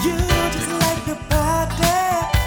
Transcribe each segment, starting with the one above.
You just like a day.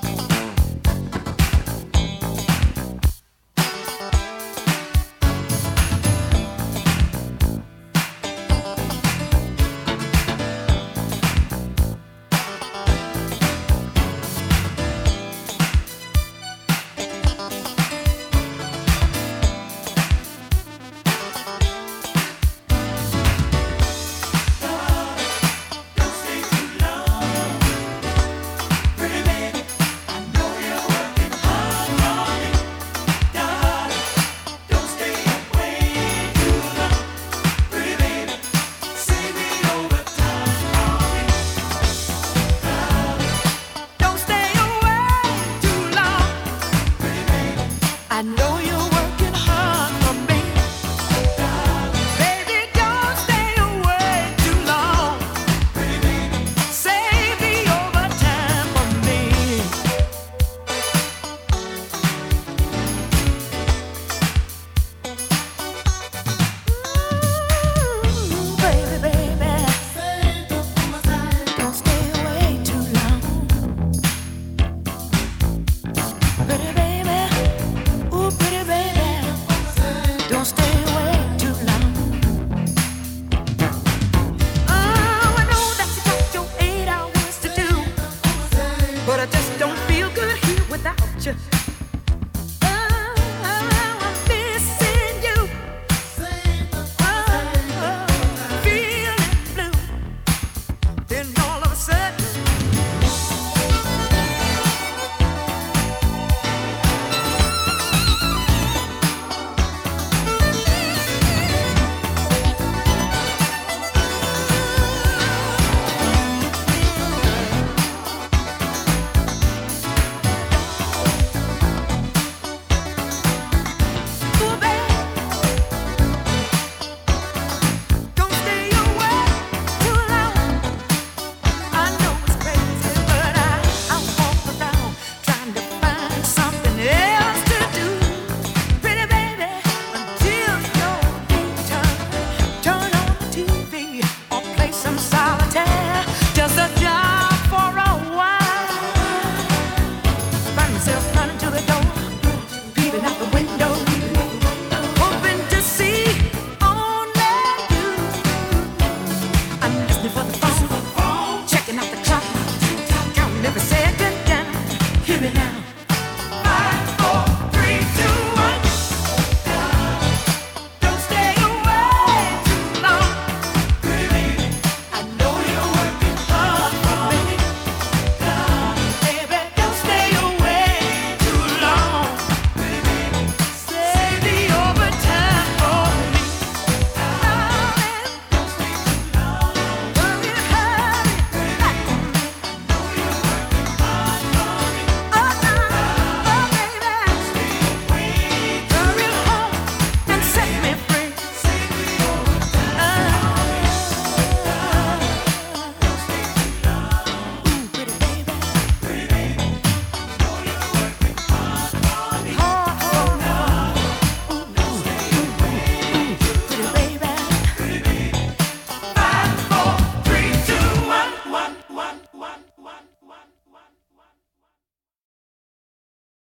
Bye.